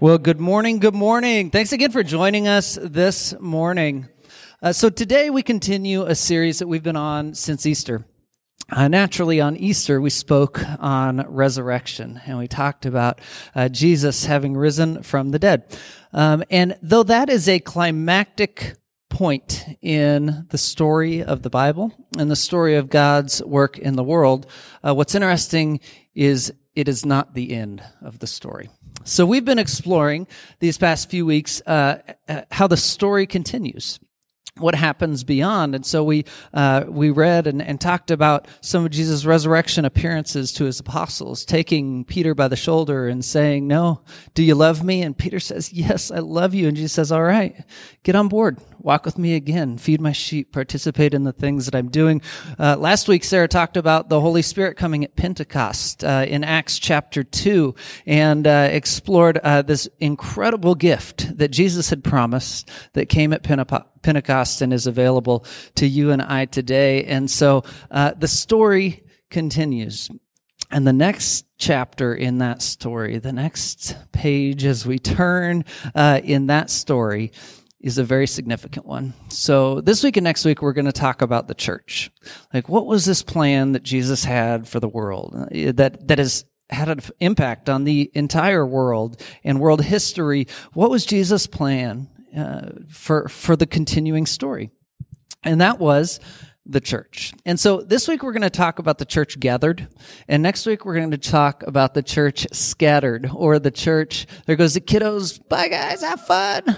Well, good morning. Good morning. Thanks again for joining us this morning. Uh, so today we continue a series that we've been on since Easter. Uh, naturally, on Easter, we spoke on resurrection and we talked about uh, Jesus having risen from the dead. Um, and though that is a climactic point in the story of the Bible and the story of God's work in the world, uh, what's interesting is it is not the end of the story. So we've been exploring these past few weeks uh, uh, how the story continues what happens beyond. And so we uh, we read and, and talked about some of Jesus' resurrection appearances to his apostles, taking Peter by the shoulder and saying, "No, do you love me?" And Peter says, "Yes, I love you." And Jesus says, "All right, get on board walk with me again, feed my sheep, participate in the things that I'm doing. Uh, last week, Sarah talked about the Holy Spirit coming at Pentecost uh, in Acts chapter 2 and uh, explored uh, this incredible gift that Jesus had promised that came at Pentecost and is available to you and I today. And so uh, the story continues. And the next chapter in that story, the next page as we turn uh, in that story, is a very significant one. So this week and next week, we're going to talk about the church. Like, what was this plan that Jesus had for the world uh, that, that has had an impact on the entire world and world history? What was Jesus' plan uh, for, for the continuing story? And that was the church. And so this week we're going to talk about the church gathered. And next week we're going to talk about the church scattered or the church. There goes the kiddos. Bye guys. Have fun.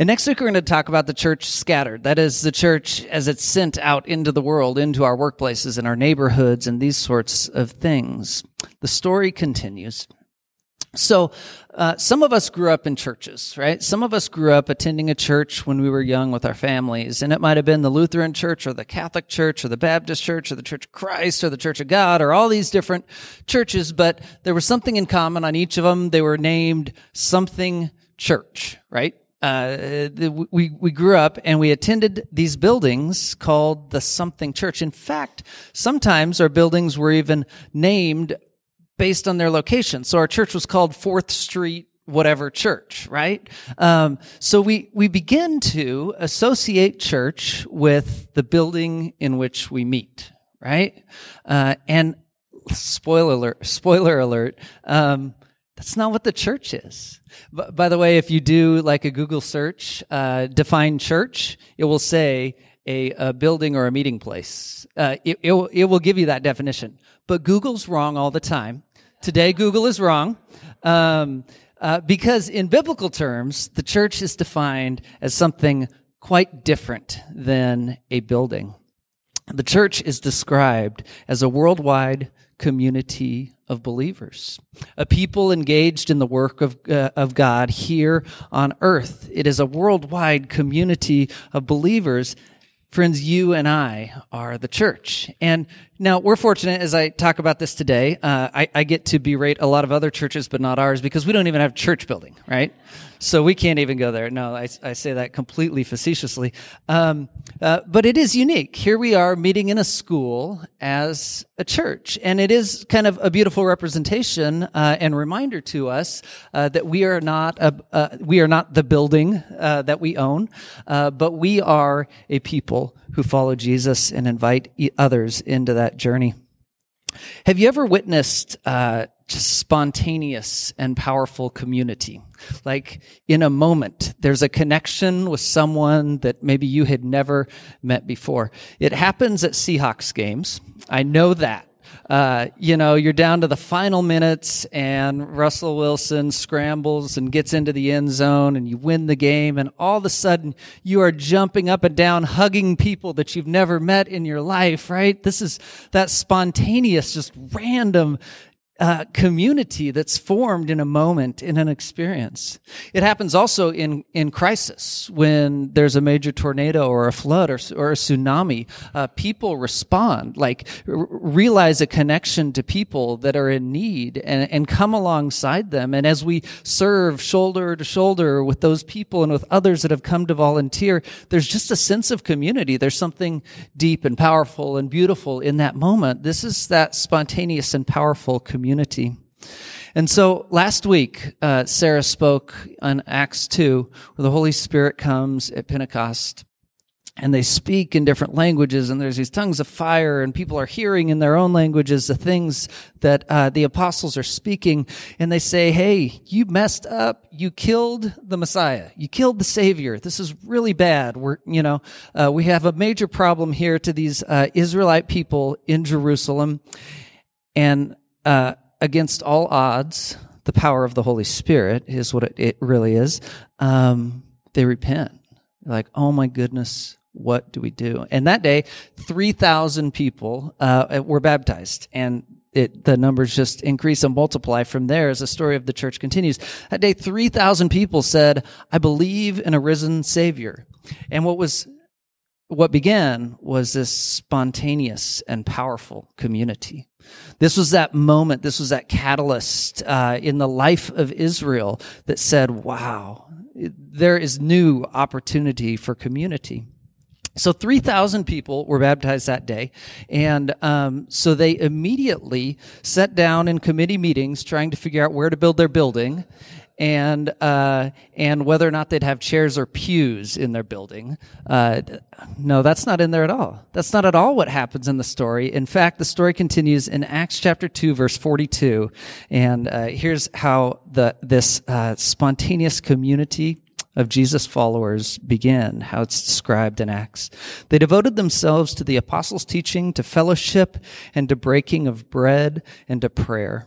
And next week, we're going to talk about the church scattered. That is the church as it's sent out into the world, into our workplaces and our neighborhoods and these sorts of things. The story continues. So, uh, some of us grew up in churches, right? Some of us grew up attending a church when we were young with our families, and it might have been the Lutheran church or the Catholic church or the Baptist church or the Church of Christ or the Church of God or all these different churches, but there was something in common on each of them. They were named something church, right? Uh, we we grew up and we attended these buildings called the something church. In fact, sometimes our buildings were even named based on their location. So our church was called Fourth Street whatever church, right? Um, so we we begin to associate church with the building in which we meet, right? Uh, and spoiler alert, spoiler alert. Um, that's not what the church is. By the way, if you do like a Google search, uh, define church, it will say a, a, building or a meeting place. Uh, it, it, will, it will give you that definition. But Google's wrong all the time. Today, Google is wrong. Um, uh, because in biblical terms, the church is defined as something quite different than a building. The church is described as a worldwide community of believers, a people engaged in the work of, uh, of God here on earth. It is a worldwide community of believers. Friends, you and I are the church. And now we're fortunate as I talk about this today. Uh, I, I get to berate a lot of other churches, but not ours because we don't even have church building, right? So we can't even go there. No, I, I say that completely facetiously. Um, uh, but it is unique. Here we are meeting in a school as a church, and it is kind of a beautiful representation uh, and reminder to us uh, that we are not a, uh, we are not the building uh, that we own, uh, but we are a people who follow Jesus and invite others into that journey. Have you ever witnessed uh, just spontaneous and powerful community? Like in a moment, there's a connection with someone that maybe you had never met before. It happens at Seahawks games. I know that uh, you know, you're down to the final minutes and Russell Wilson scrambles and gets into the end zone and you win the game and all of a sudden you are jumping up and down, hugging people that you've never met in your life, right? This is that spontaneous, just random uh, community that's formed in a moment, in an experience. It happens also in, in crisis when there's a major tornado or a flood or, or a tsunami. Uh, people respond, like r- realize a connection to people that are in need and, and come alongside them. And as we serve shoulder to shoulder with those people and with others that have come to volunteer, there's just a sense of community. There's something deep and powerful and beautiful in that moment. This is that spontaneous and powerful community community. And so last week, uh, Sarah spoke on Acts 2, where the Holy Spirit comes at Pentecost and they speak in different languages and there's these tongues of fire and people are hearing in their own languages the things that uh, the apostles are speaking and they say hey you messed up. You killed the messiah. You killed the savior. This is really bad. We're you know uh, we have a major problem here to these uh, israelite people in jerusalem. And uh, against all odds, the power of the Holy Spirit is what it, it really is. Um, they repent. like, oh my goodness, what do we do? And that day, 3,000 people uh, were baptized. And it, the numbers just increase and multiply from there as the story of the church continues. That day, 3,000 people said, I believe in a risen Savior. And what was what began was this spontaneous and powerful community. This was that moment, this was that catalyst uh, in the life of Israel that said, wow, there is new opportunity for community. So 3,000 people were baptized that day. And um, so they immediately sat down in committee meetings trying to figure out where to build their building and uh, and whether or not they'd have chairs or pews in their building. Uh, no, that's not in there at all. That's not at all what happens in the story. In fact, the story continues in Acts chapter two, verse forty-two, and uh, here's how the this uh, spontaneous community of Jesus' followers begin, how it's described in Acts. They devoted themselves to the apostles' teaching, to fellowship, and to breaking of bread, and to prayer.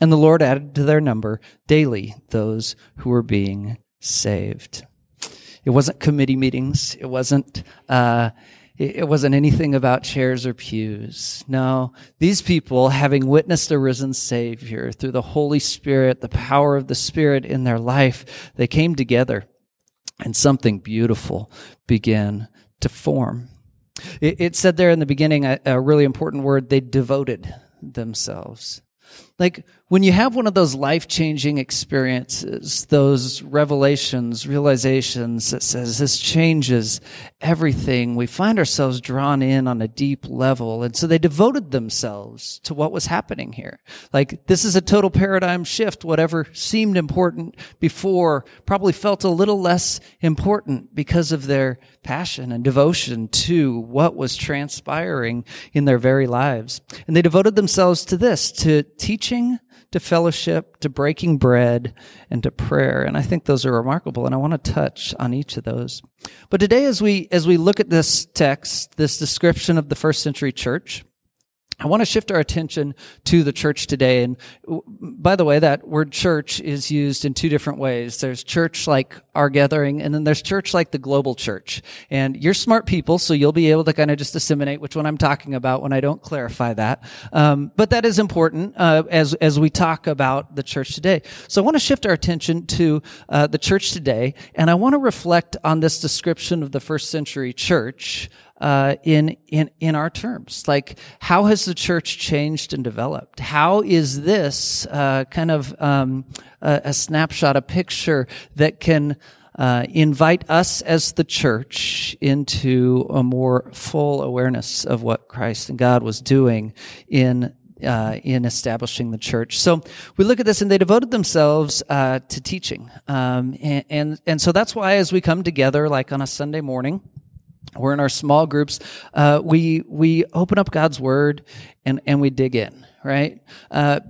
And the Lord added to their number daily those who were being saved. It wasn't committee meetings. It wasn't, uh, it wasn't anything about chairs or pews. No, these people, having witnessed a risen Savior through the Holy Spirit, the power of the Spirit in their life, they came together and something beautiful began to form. It, it said there in the beginning a, a really important word, they devoted themselves. Like when you have one of those life changing experiences, those revelations, realizations that says this changes everything, we find ourselves drawn in on a deep level. And so they devoted themselves to what was happening here. Like this is a total paradigm shift. Whatever seemed important before probably felt a little less important because of their passion and devotion to what was transpiring in their very lives. And they devoted themselves to this, to teaching to fellowship, to breaking bread, and to prayer. And I think those are remarkable, and I want to touch on each of those. But today, as we, as we look at this text, this description of the first century church, I want to shift our attention to the church today. And by the way, that word church is used in two different ways. There's church like our gathering, and then there's church like the global church. And you're smart people, so you'll be able to kind of just disseminate which one I'm talking about when I don't clarify that. Um, but that is important uh, as as we talk about the church today. So I want to shift our attention to uh, the church today, and I want to reflect on this description of the first century church uh, in in in our terms. Like, how has the church changed and developed? How is this uh, kind of um, a, a, snapshot, a picture that can uh, invite us as the church into a more full awareness of what Christ and God was doing in uh, in establishing the church. So we look at this, and they devoted themselves uh, to teaching, um, and, and, and so that's why as we come together, like on a Sunday morning, we're in our small groups. Uh, we we open up God's Word and and we dig in, right? Uh,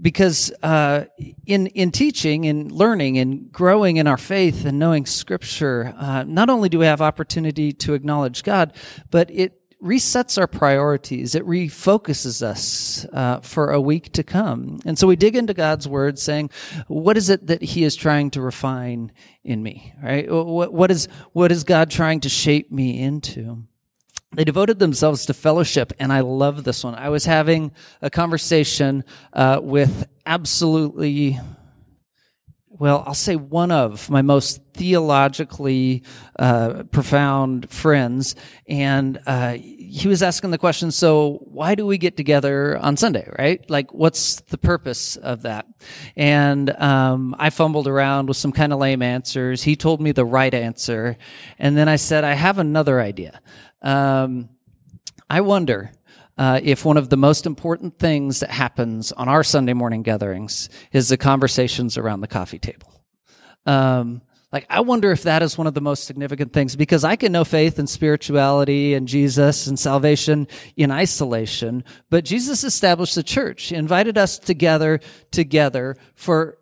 because uh, in in teaching and learning and growing in our faith and knowing Scripture, uh, not only do we have opportunity to acknowledge God, but it resets our priorities. It refocuses us uh, for a week to come. And so we dig into God's word saying, what is it that he is trying to refine in me? Right? What, what is, what is God trying to shape me into? They devoted themselves to fellowship, and I love this one. I was having a conversation uh, with absolutely well, I'll say one of my most theologically uh, profound friends, and uh, he was asking the question: So, why do we get together on Sunday? Right? Like, what's the purpose of that? And um, I fumbled around with some kind of lame answers. He told me the right answer, and then I said, "I have another idea." Um, I wonder uh, if one of the most important things that happens on our Sunday morning gatherings is the conversations around the coffee table. Um, like, I wonder if that is one of the most significant things because I can know faith and spirituality and Jesus and salvation in isolation, but Jesus established the church, invited us together, together for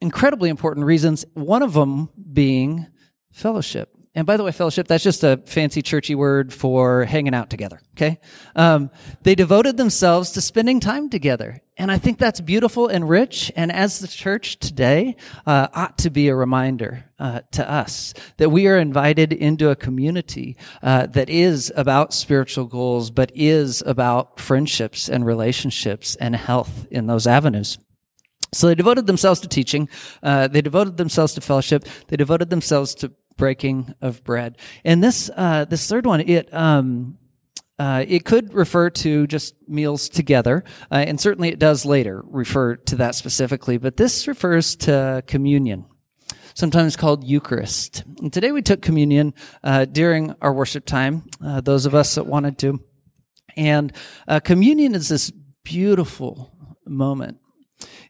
incredibly important reasons. One of them being fellowship. And by the way, fellowship, that's just a fancy churchy word for hanging out together. Okay. Um, they devoted themselves to spending time together. And I think that's beautiful and rich. And as the church today, uh, ought to be a reminder uh, to us that we are invited into a community uh, that is about spiritual goals, but is about friendships and relationships and health in those avenues. So they devoted themselves to teaching. Uh, they devoted themselves to fellowship. They devoted themselves to breaking of bread. And this uh, this third one, it um, uh, it could refer to just meals together, uh, and certainly it does later refer to that specifically. But this refers to communion, sometimes called Eucharist. And today we took communion uh, during our worship time. Uh, those of us that wanted to, and uh, communion is this beautiful moment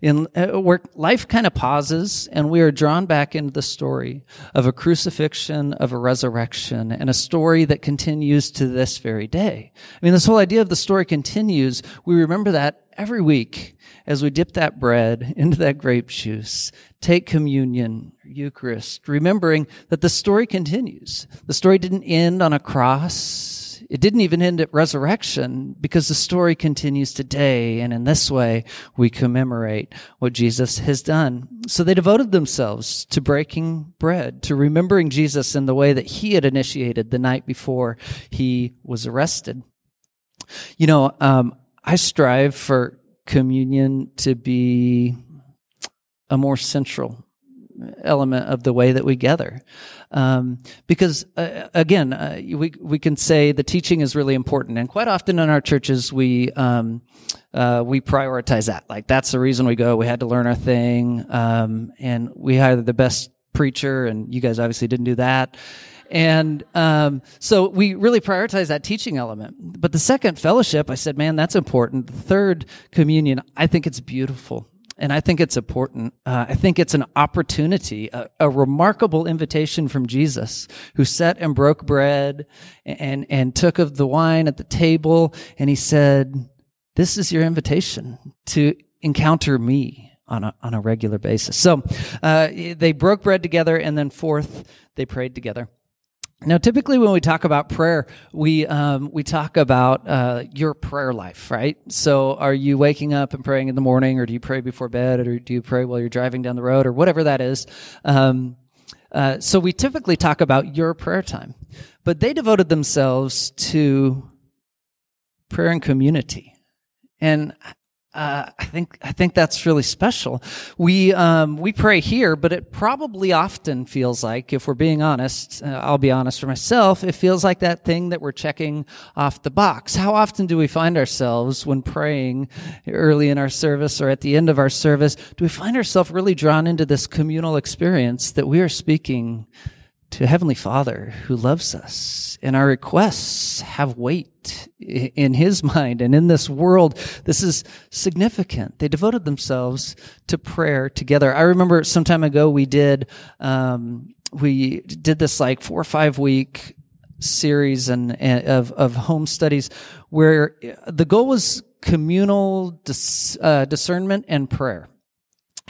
in uh, where life kind of pauses and we are drawn back into the story of a crucifixion of a resurrection and a story that continues to this very day. I mean this whole idea of the story continues. We remember that every week as we dip that bread into that grape juice take communion eucharist remembering that the story continues. The story didn't end on a cross it didn't even end at resurrection because the story continues today. And in this way, we commemorate what Jesus has done. So they devoted themselves to breaking bread, to remembering Jesus in the way that he had initiated the night before he was arrested. You know, um, I strive for communion to be a more central element of the way that we gather. Um, because uh, again, uh, we we can say the teaching is really important, and quite often in our churches we um, uh, we prioritize that. Like that's the reason we go. We had to learn our thing, um, and we hired the best preacher, and you guys obviously didn't do that. And um, so we really prioritize that teaching element. But the second fellowship, I said, man, that's important. The third communion, I think it's beautiful and I think it's important. Uh, I think it's an opportunity, a, a, remarkable invitation from Jesus, who set and broke bread and and took of the wine at the table, and he said, "This is your invitation to encounter me." On a, on a regular basis. So uh, they broke bread together, and then fourth, they prayed together. Now, typically, when we talk about prayer, we um, we talk about uh, your prayer life, right? So, are you waking up and praying in the morning, or do you pray before bed, or do you pray while you're driving down the road, or whatever that is? Um, uh, so, we typically talk about your prayer time, but they devoted themselves to prayer and community, and uh, I think I think that's really special. We um, we pray here, but it probably often feels like, if we're being honest, uh, I'll be honest for myself, it feels like that thing that we're checking off the box. How often do we find ourselves when praying early in our service or at the end of our service? Do we find ourselves really drawn into this communal experience that we are speaking? To Heavenly Father who loves us, and our requests have weight in His mind. And in this world, this is significant. They devoted themselves to prayer together. I remember some time ago we did um, we did this like four or five week series and, and of of home studies where the goal was communal dis, uh, discernment and prayer.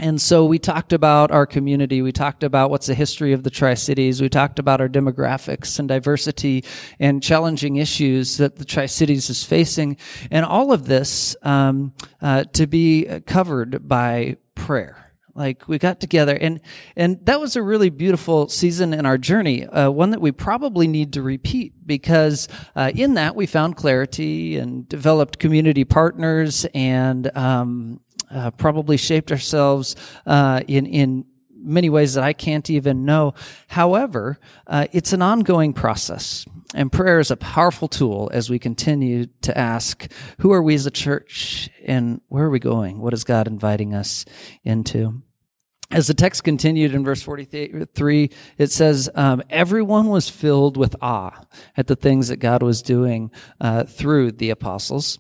And so we talked about our community. We talked about what's the history of the Tri Cities. We talked about our demographics and diversity and challenging issues that the Tri Cities is facing. And all of this um, uh, to be covered by prayer. Like we got together and, and that was a really beautiful season in our journey. Uh, one that we probably need to repeat because, uh, in that we found clarity and developed community partners and, um, uh, probably shaped ourselves, uh, in, in, many ways that I can't even know. However, uh, it's an ongoing process. And prayer is a powerful tool as we continue to ask, who are we as a church and where are we going? What is God inviting us into? as the text continued in verse 43, it says, um, everyone was filled with awe at the things that God was doing uh, through the apostles.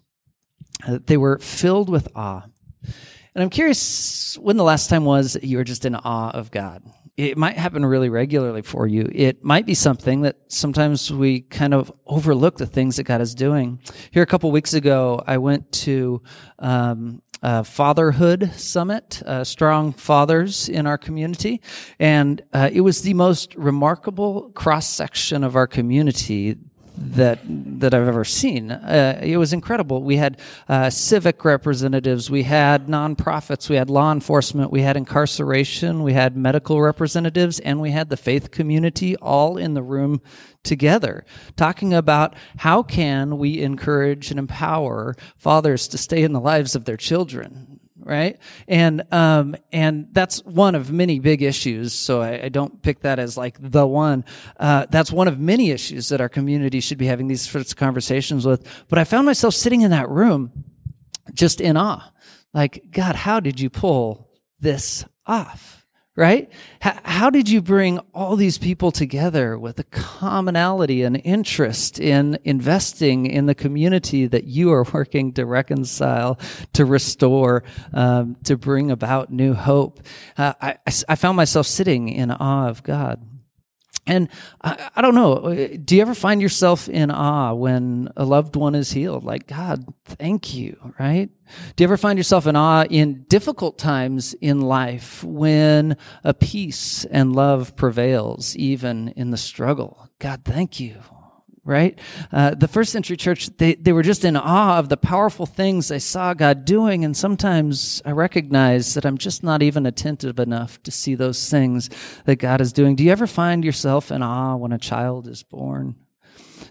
Uh, they were filled with awe. And I'm curious when the last time was that you were just in awe of God. It might happen really regularly for you. It might be something that sometimes we kind of overlook the things that God is doing. Here a couple weeks ago, I went to um, fatherhood summit, uh, strong fathers in our community, and uh, it was the most remarkable cross section of our community that that I've ever seen. Uh, it was incredible. We had uh, civic representatives, we had nonprofits, we had law enforcement, we had incarceration, we had medical representatives, and we had the faith community all in the room together, talking about how can we encourage and empower fathers to stay in the lives of their children right? And um, and that's one of many big issues. So I, I don't pick that as like the one. Uh, that's one of many issues that our community should be having these sorts of conversations with. But I found myself sitting in that room, just in awe, like God, how did you pull this off? Right? How, how, did you bring all these people together with a commonality and interest in investing in the community that you are working to reconcile, to restore, um, to bring about new hope? Uh, I, I found myself sitting in awe of God. And I, I, don't know, uh, do you ever find yourself in awe when a loved one is healed? Like, God, thank you, right? Do you ever find yourself in awe in difficult times in life when a peace and love prevails, even in the struggle? God, thank you right? Uh, the first century church, they, they were just in awe of the powerful things they saw God doing. And sometimes I recognize that I'm just not even attentive enough to see those things that God is doing. Do you ever find yourself in awe when a child is born?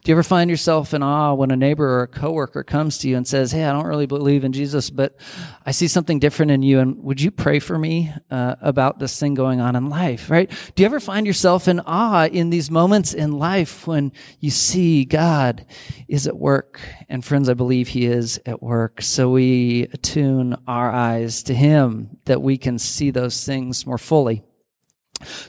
Do you ever find yourself in awe when a neighbor or a coworker comes to you and says, Hey, I don't really believe in Jesus, but I see something different in you. And would you pray for me uh, about this thing going on in life, right? Do you ever find yourself in awe in these moments in life when you see God is at work? And friends, I believe he is at work. So we attune our eyes to him that we can see those things more fully.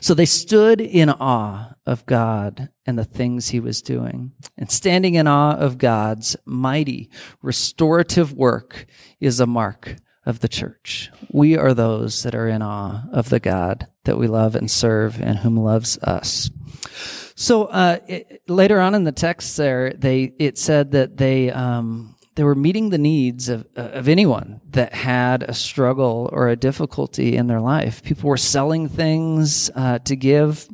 So they stood in awe of God and the things he was doing. And standing in awe of God's mighty restorative work is a mark of the church. We are those that are in awe of the God that we love and serve and whom loves us. So uh, it, later on in the text, there they it said that they um, they were meeting the needs of, of anyone that had a struggle or a difficulty in their life. People were selling things uh, to give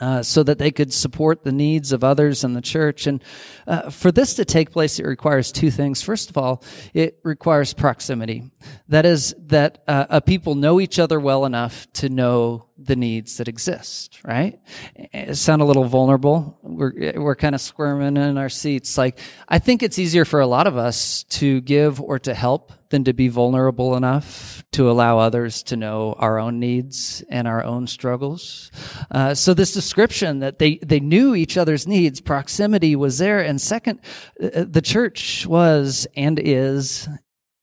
uh, so that they could support the needs of others in the church. And uh, for this to take place, it requires two things. First of all, it requires proximity. That is, that uh, a people know each other well enough to know the needs that exist, right? It sound a little vulnerable. We're, we're kind of squirming in our seats. Like, I think it's easier for a lot of us to give or to help than to be vulnerable enough to allow others to know our own needs and our own struggles. Uh, so this description that they, they knew each other's needs, proximity was there. And second, uh, the church was and is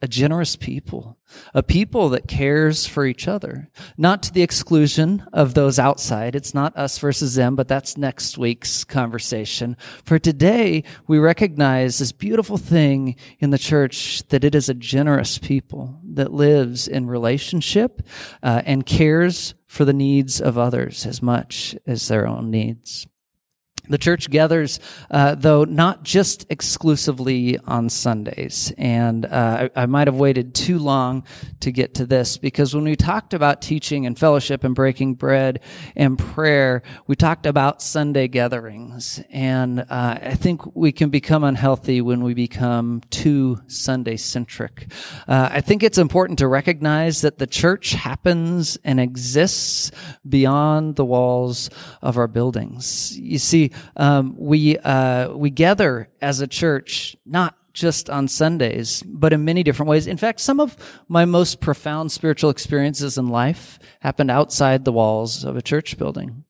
a generous people, a people that cares for each other, not to the exclusion of those outside. It's not us versus them, but that's next week's conversation. For today, we recognize this beautiful thing in the church that it is a generous people that lives in relationship uh, and cares for the needs of others as much as their own needs. The church gathers, uh, though, not just exclusively on Sundays. And uh, I, I, might have waited too long to get to this because when we talked about teaching and fellowship and breaking bread and prayer, we talked about Sunday gatherings. And uh, I think we can become unhealthy when we become too Sunday centric. Uh, I think it's important to recognize that the church happens and exists beyond the walls of our buildings. You see, um, we uh, we gather as a church not just on Sundays, but in many different ways. In fact, some of my most profound spiritual experiences in life happened outside the walls of a church building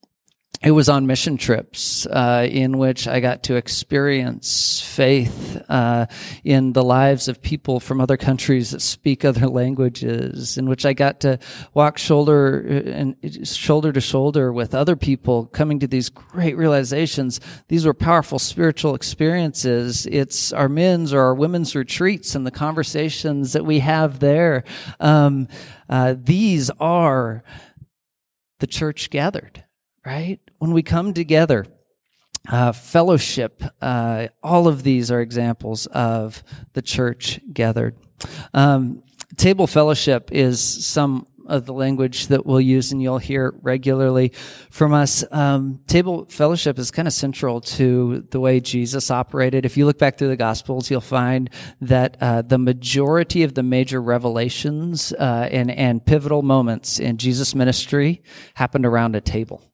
it was on mission trips uh, in which I got to experience faith uh, in the lives of people from other countries that speak other languages, in which I got to walk shoulder uh, and shoulder to shoulder with other people, coming to these great realizations. These were powerful spiritual experiences. It's our men's or our women's retreats and the conversations that we have there. Um, uh, these are the church gathered right? When we come together, uh, fellowship, uh, all of these are examples of the church gathered. Um, table fellowship is some of the language that we'll use and you'll hear regularly from us. Um, table fellowship is kind of central to the way Jesus operated. If you look back through the Gospels, you'll find that uh, the majority of the major revelations uh, and, and pivotal moments in Jesus' ministry happened around a table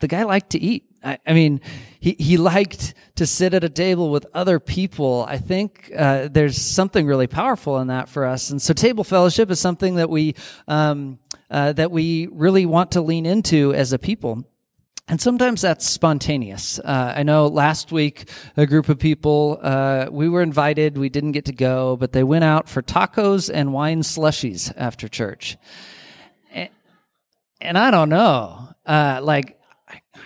the guy liked to eat. I, I, mean, he, he liked to sit at a table with other people. I think uh, there's something really powerful in that for us. And so, table fellowship is something that we um, uh, that we really want to lean into as a people. And sometimes that's spontaneous. Uh, I know last week a group of people uh, we were invited. We didn't get to go, but they went out for tacos and wine slushies after church. And, and I don't know, uh, like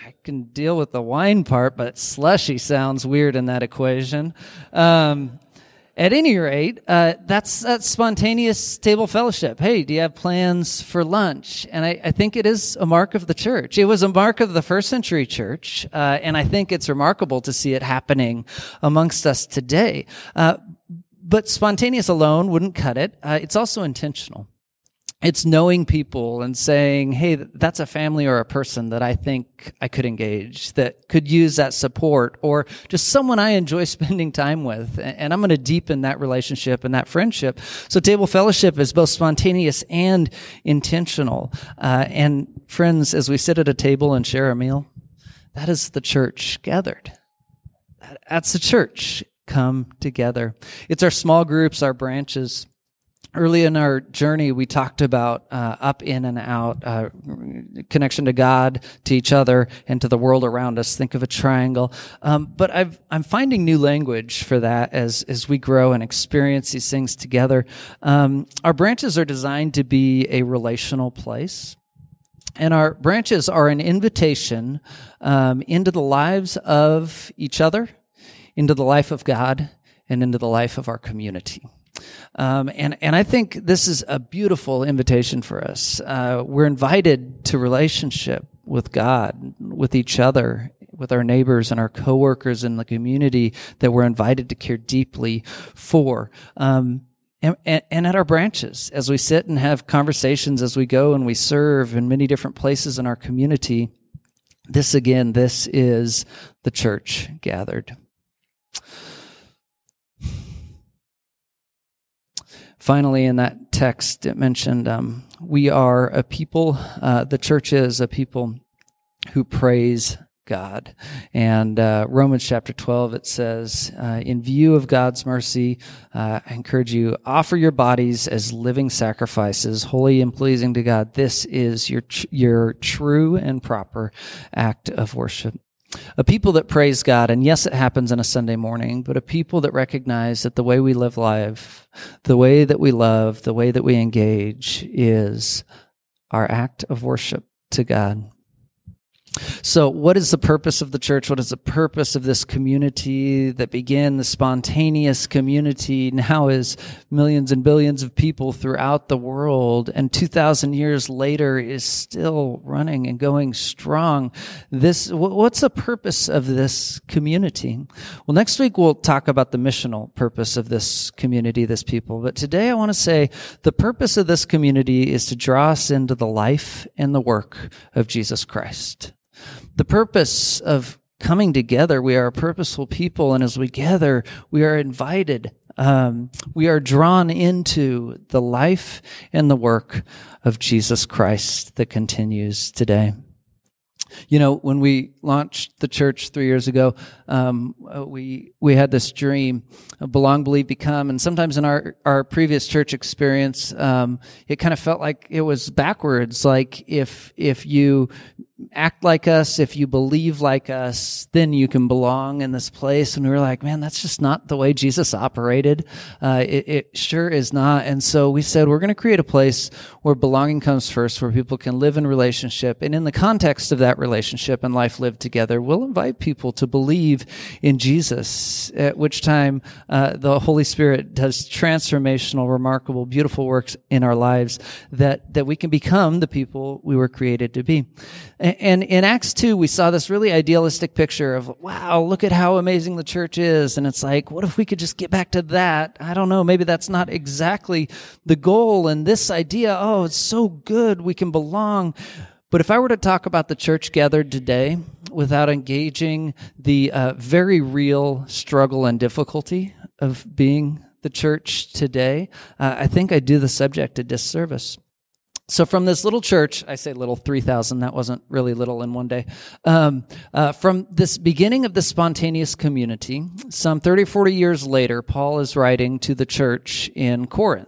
I can deal with the wine part, but slushy sounds weird in that equation. Um, at any rate, uh, that's that's spontaneous table fellowship. Hey, do you have plans for lunch? And I, I, think it is a mark of the church. It was a mark of the first century church, uh, and I think it's remarkable to see it happening amongst us today. Uh, but spontaneous alone wouldn't cut it. Uh, it's also intentional it's knowing people and saying, Hey, that's a family or a person that I think I could engage that could use that support or just someone I enjoy spending time with. And I'm going to deepen that relationship and that friendship. So table fellowship is both spontaneous and intentional. Uh, and friends, as we sit at a table and share a meal, that is the church gathered. That's the church come together. It's our small groups, our branches early in our journey, we talked about uh, up, in, and out, uh, connection to God, to each other, and to the world around us. Think of a triangle. Um, but i am finding new language for that as as we grow and experience these things together. Um, our branches are designed to be a relational place. And our branches are an invitation um, into the lives of each other, into the life of God, and into the life of our community. Um, and and I think this is a beautiful invitation for us. Uh, we're invited to relationship with God, with each other, with our neighbors and our coworkers in the community that we're invited to care deeply for. Um, and, and, at our branches, as we sit and have conversations as we go and we serve in many different places in our community, this again, this is the church gathered. Finally, in that text, it mentioned um, we are a people, uh, the church is a people who praise God. And uh, Romans chapter 12, it says, uh, In view of God's mercy, uh, I encourage you, offer your bodies as living sacrifices, holy and pleasing to God. This is your, tr- your true and proper act of worship. A people that praise God, and yes, it happens on a Sunday morning, but a people that recognize that the way we live life, the way that we love, the way that we engage is our act of worship to God. So, what is the purpose of the church? What is the purpose of this community that began the spontaneous community now is millions and billions of people throughout the world and 2,000 years later is still running and going strong? This, what's the purpose of this community? Well, next week we'll talk about the missional purpose of this community, this people. But today I want to say the purpose of this community is to draw us into the life and the work of Jesus Christ. The purpose of coming together, we are a purposeful people, and as we gather, we are invited. Um, we are drawn into the life and the work of Jesus Christ that continues today. You know, when we launched the church three years ago, um, we we had this dream, belong, believe, become, and sometimes in our our previous church experience, um, it kind of felt like it was backwards. Like if if you act like us, if you believe like us, then you can belong in this place. And we were like, man, that's just not the way Jesus operated. Uh, it, it, sure is not. And so we said, we're going to create a place where belonging comes first, where people can live in relationship. And in the context of that relationship and life lived together, we'll invite people to believe in Jesus, at which time uh, the Holy Spirit does transformational, remarkable, beautiful works in our lives that, that we can become the people we were created to be. In Acts 2, we saw this really idealistic picture of, wow, look at how amazing the church is. And it's like, what if we could just get back to that? I don't know. Maybe that's not exactly the goal. And this idea, oh, it's so good. We can belong. But if I were to talk about the church gathered today without engaging the uh, very real struggle and difficulty of being the church today, uh, I think I do the subject a disservice. So from this little church, I say little 3,000, that wasn't really little in one day. Um, uh, from this beginning of the spontaneous community, some 30, 40 years later, Paul is writing to the church in Corinth.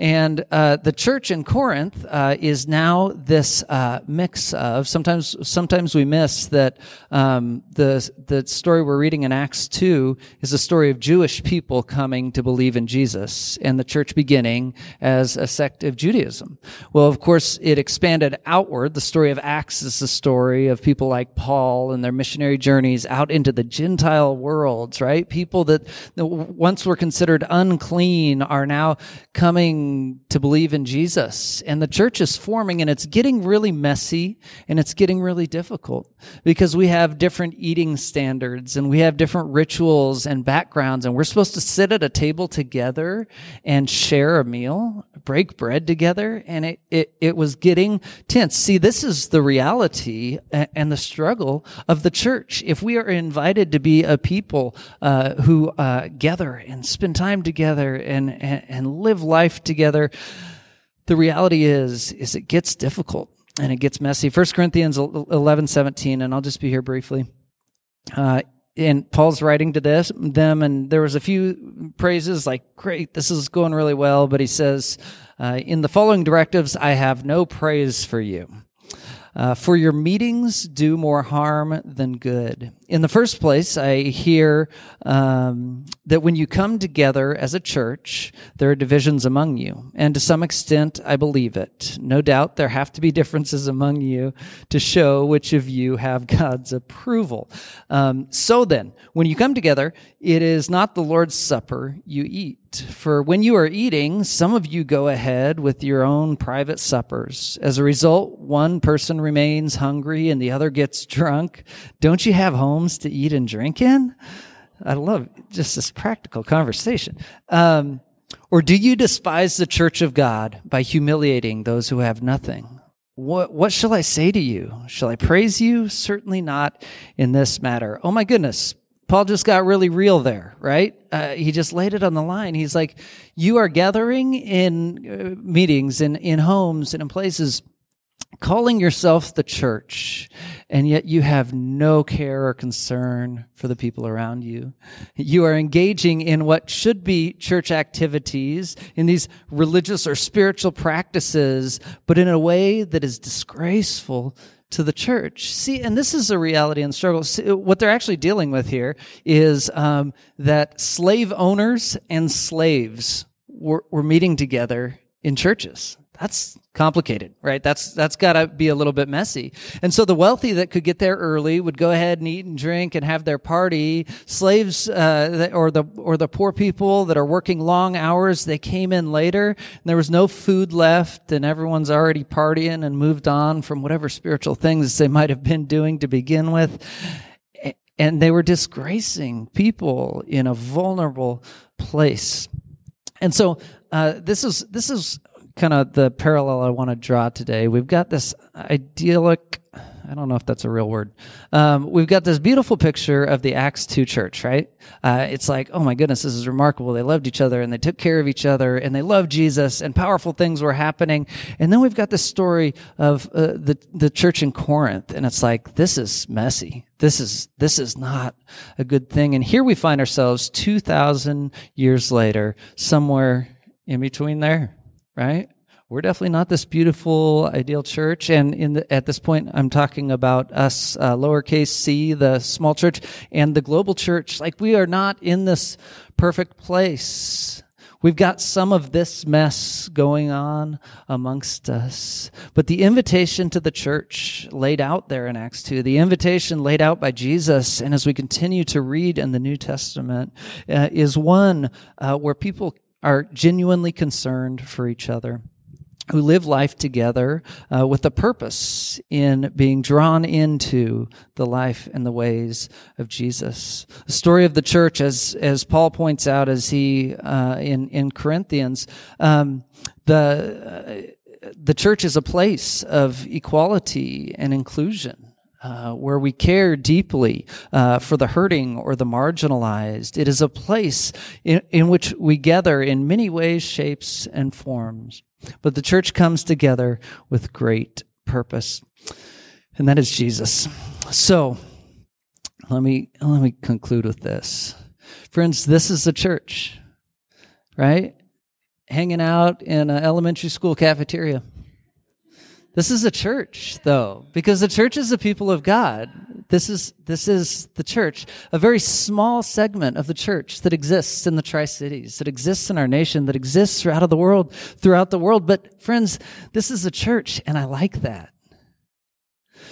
And uh, the church in Corinth uh, is now this uh, mix of sometimes sometimes we miss that um, the the story we're reading in Acts two is a story of Jewish people coming to believe in Jesus and the church beginning as a sect of Judaism. Well, of course, it expanded outward. The story of Acts is the story of people like Paul and their missionary journeys out into the Gentile worlds. Right, people that once were considered unclean are now coming to believe in Jesus. And the church is forming and it's getting really messy and it's getting really difficult because we have different eating standards and we have different rituals and backgrounds and we're supposed to sit at a table together and share a meal, break bread together. And it, it, it was getting tense. See, this is the reality and the struggle of the church. If we are invited to be a people uh, who uh, gather and spend time together and, and, and live life together, the reality is, is it gets difficult and it gets messy. 1 Corinthians 11, 17, and I'll just be here briefly. Uh, and Paul's writing to this them, and there was a few praises like, "Great, this is going really well." But he says, uh, "In the following directives, I have no praise for you." Uh, for your meetings do more harm than good. In the first place, I hear um, that when you come together as a church, there are divisions among you. And to some extent, I believe it. No doubt there have to be differences among you to show which of you have God's approval. Um, so then, when you come together, it is not the Lord's Supper you eat. For when you are eating, some of you go ahead with your own private suppers. As a result, one person remains hungry and the other gets drunk. Don't you have homes to eat and drink in? I love just this practical conversation. Um, or do you despise the church of God by humiliating those who have nothing? What, what shall I say to you? Shall I praise you? Certainly not in this matter. Oh my goodness. Paul just got really real there, right? Uh, he just laid it on the line. He's like, you are gathering in uh, meetings and in homes and in places calling yourself the church, and yet you have no care or concern for the people around you. You are engaging in what should be church activities, in these religious or spiritual practices, but in a way that is disgraceful to the church. See, and this is a reality and struggle. See, what they're actually dealing with here is um, that slave owners and slaves were, were meeting together in churches. That's complicated, right? That's that's got to be a little bit messy. And so the wealthy that could get there early would go ahead and eat and drink and have their party. Slaves uh, or the or the poor people that are working long hours, they came in later and there was no food left and everyone's already partying and moved on from whatever spiritual things they might have been doing to begin with. And they were disgracing people in a vulnerable place. And so uh, this is this is kind of the parallel I want to draw today. We've got this idyllic, I don't know if that's a real word. Um, we've got this beautiful picture of the Acts 2 church, right? Uh, it's like, oh my goodness, this is remarkable. They loved each other and they took care of each other and they loved Jesus and powerful things were happening. And then we've got this story of uh, the, the church in Corinth and it's like, this is messy. This is, this is not a good thing. And here we find ourselves 2,000 years later, somewhere in between there right? We're definitely not this beautiful ideal church. And in the, at this point, I'm talking about us, uh, lowercase c, the small church, and the global church. Like we are not in this perfect place. We've got some of this mess going on amongst us. But the invitation to the church laid out there in Acts 2, the invitation laid out by Jesus, and as we continue to read in the New Testament, uh, is one uh, where people are genuinely concerned for each other, who live life together uh, with a purpose in being drawn into the life and the ways of Jesus. The story of the church, as as Paul points out, as he uh, in in Corinthians, um, the uh, the church is a place of equality and inclusion. Uh, where we care deeply uh, for the hurting or the marginalized. It is a place in, in which we gather in many ways, shapes, and forms. But the church comes together with great purpose, and that is Jesus. So, let me let me conclude with this, friends. This is the church, right? Hanging out in an elementary school cafeteria this is a church, though, because the church is the people of God. This is, this is the church, a very small segment of the church that exists in the Tri Cities, that exists in our nation, that exists throughout the world, throughout the world. But friends, this is a church, and I like that.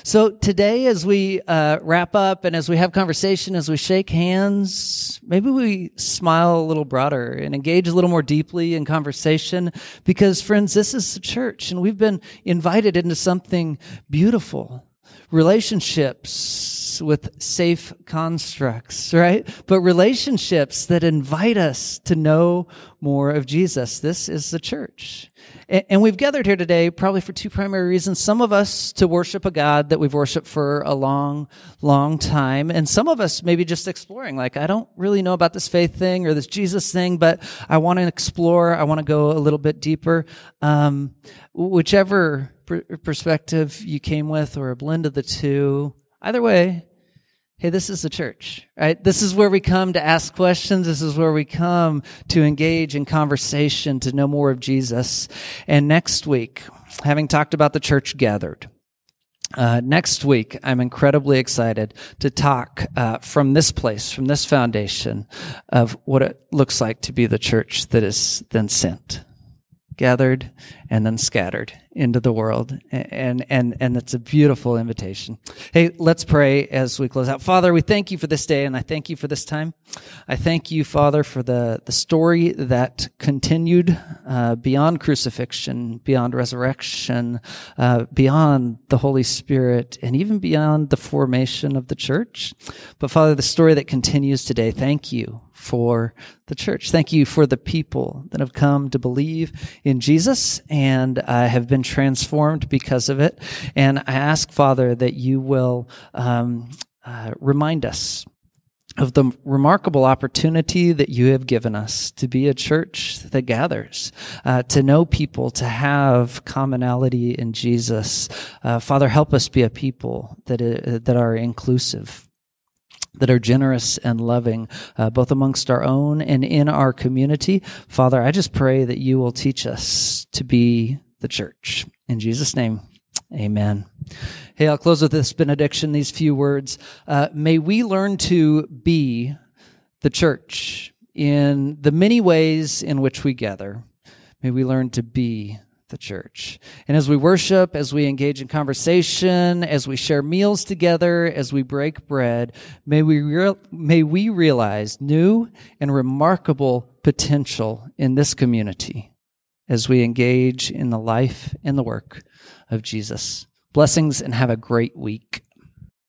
So today, as we uh, wrap up and as we have conversation, as we shake hands, maybe we smile a little broader and engage a little more deeply in conversation. Because, friends, this is the church and we've been invited into something beautiful. Relationships with safe constructs, right? But relationships that invite us to know more of Jesus. This is the church. And we've gathered here today probably for two primary reasons. Some of us to worship a God that we've worshiped for a long, long time. And some of us maybe just exploring, like, I don't really know about this faith thing or this Jesus thing, but I want to explore. I want to go a little bit deeper. Um, whichever perspective you came with or a blend of the two, either way, hey, this is the church, right? This is where we come to ask questions. This is where we come to engage in conversation, to know more of Jesus. And next week, having talked about the church gathered, uh, next week, I'm incredibly excited to talk uh, from this place, from this foundation, of what it looks like to be the church that is then sent, gathered, and then scattered into the world. And, and, and it's a beautiful invitation. Hey, let's pray as we close out. Father, we thank you for this day and I thank you for this time. I thank you, Father, for the, the story that continued uh, beyond crucifixion, beyond resurrection, uh, beyond the Holy Spirit, and even beyond the formation of the church. But Father, the story that continues today, thank you for the church. Thank you for the people that have come to believe in Jesus and uh, have been transformed because of it. And I ask, Father, that you will um, uh, remind us of the remarkable opportunity that you have given us to be a church that gathers, uh, to know people, to have commonality in Jesus. Uh, Father, help us be a people that, uh, that are inclusive that are generous and loving, uh, both amongst our own and in our community. Father, I just pray that you will teach us to be the church. In Jesus' name, amen. Hey, I'll close with this benediction, these few words. Uh, may we learn to be the church in the many ways in which we gather. May we learn to be the church. And as we worship, as we engage in conversation, as we share meals together, as we break bread, may we, may we realize new and remarkable potential in this community as we engage in the life and the work of Jesus. Blessings and have a great week.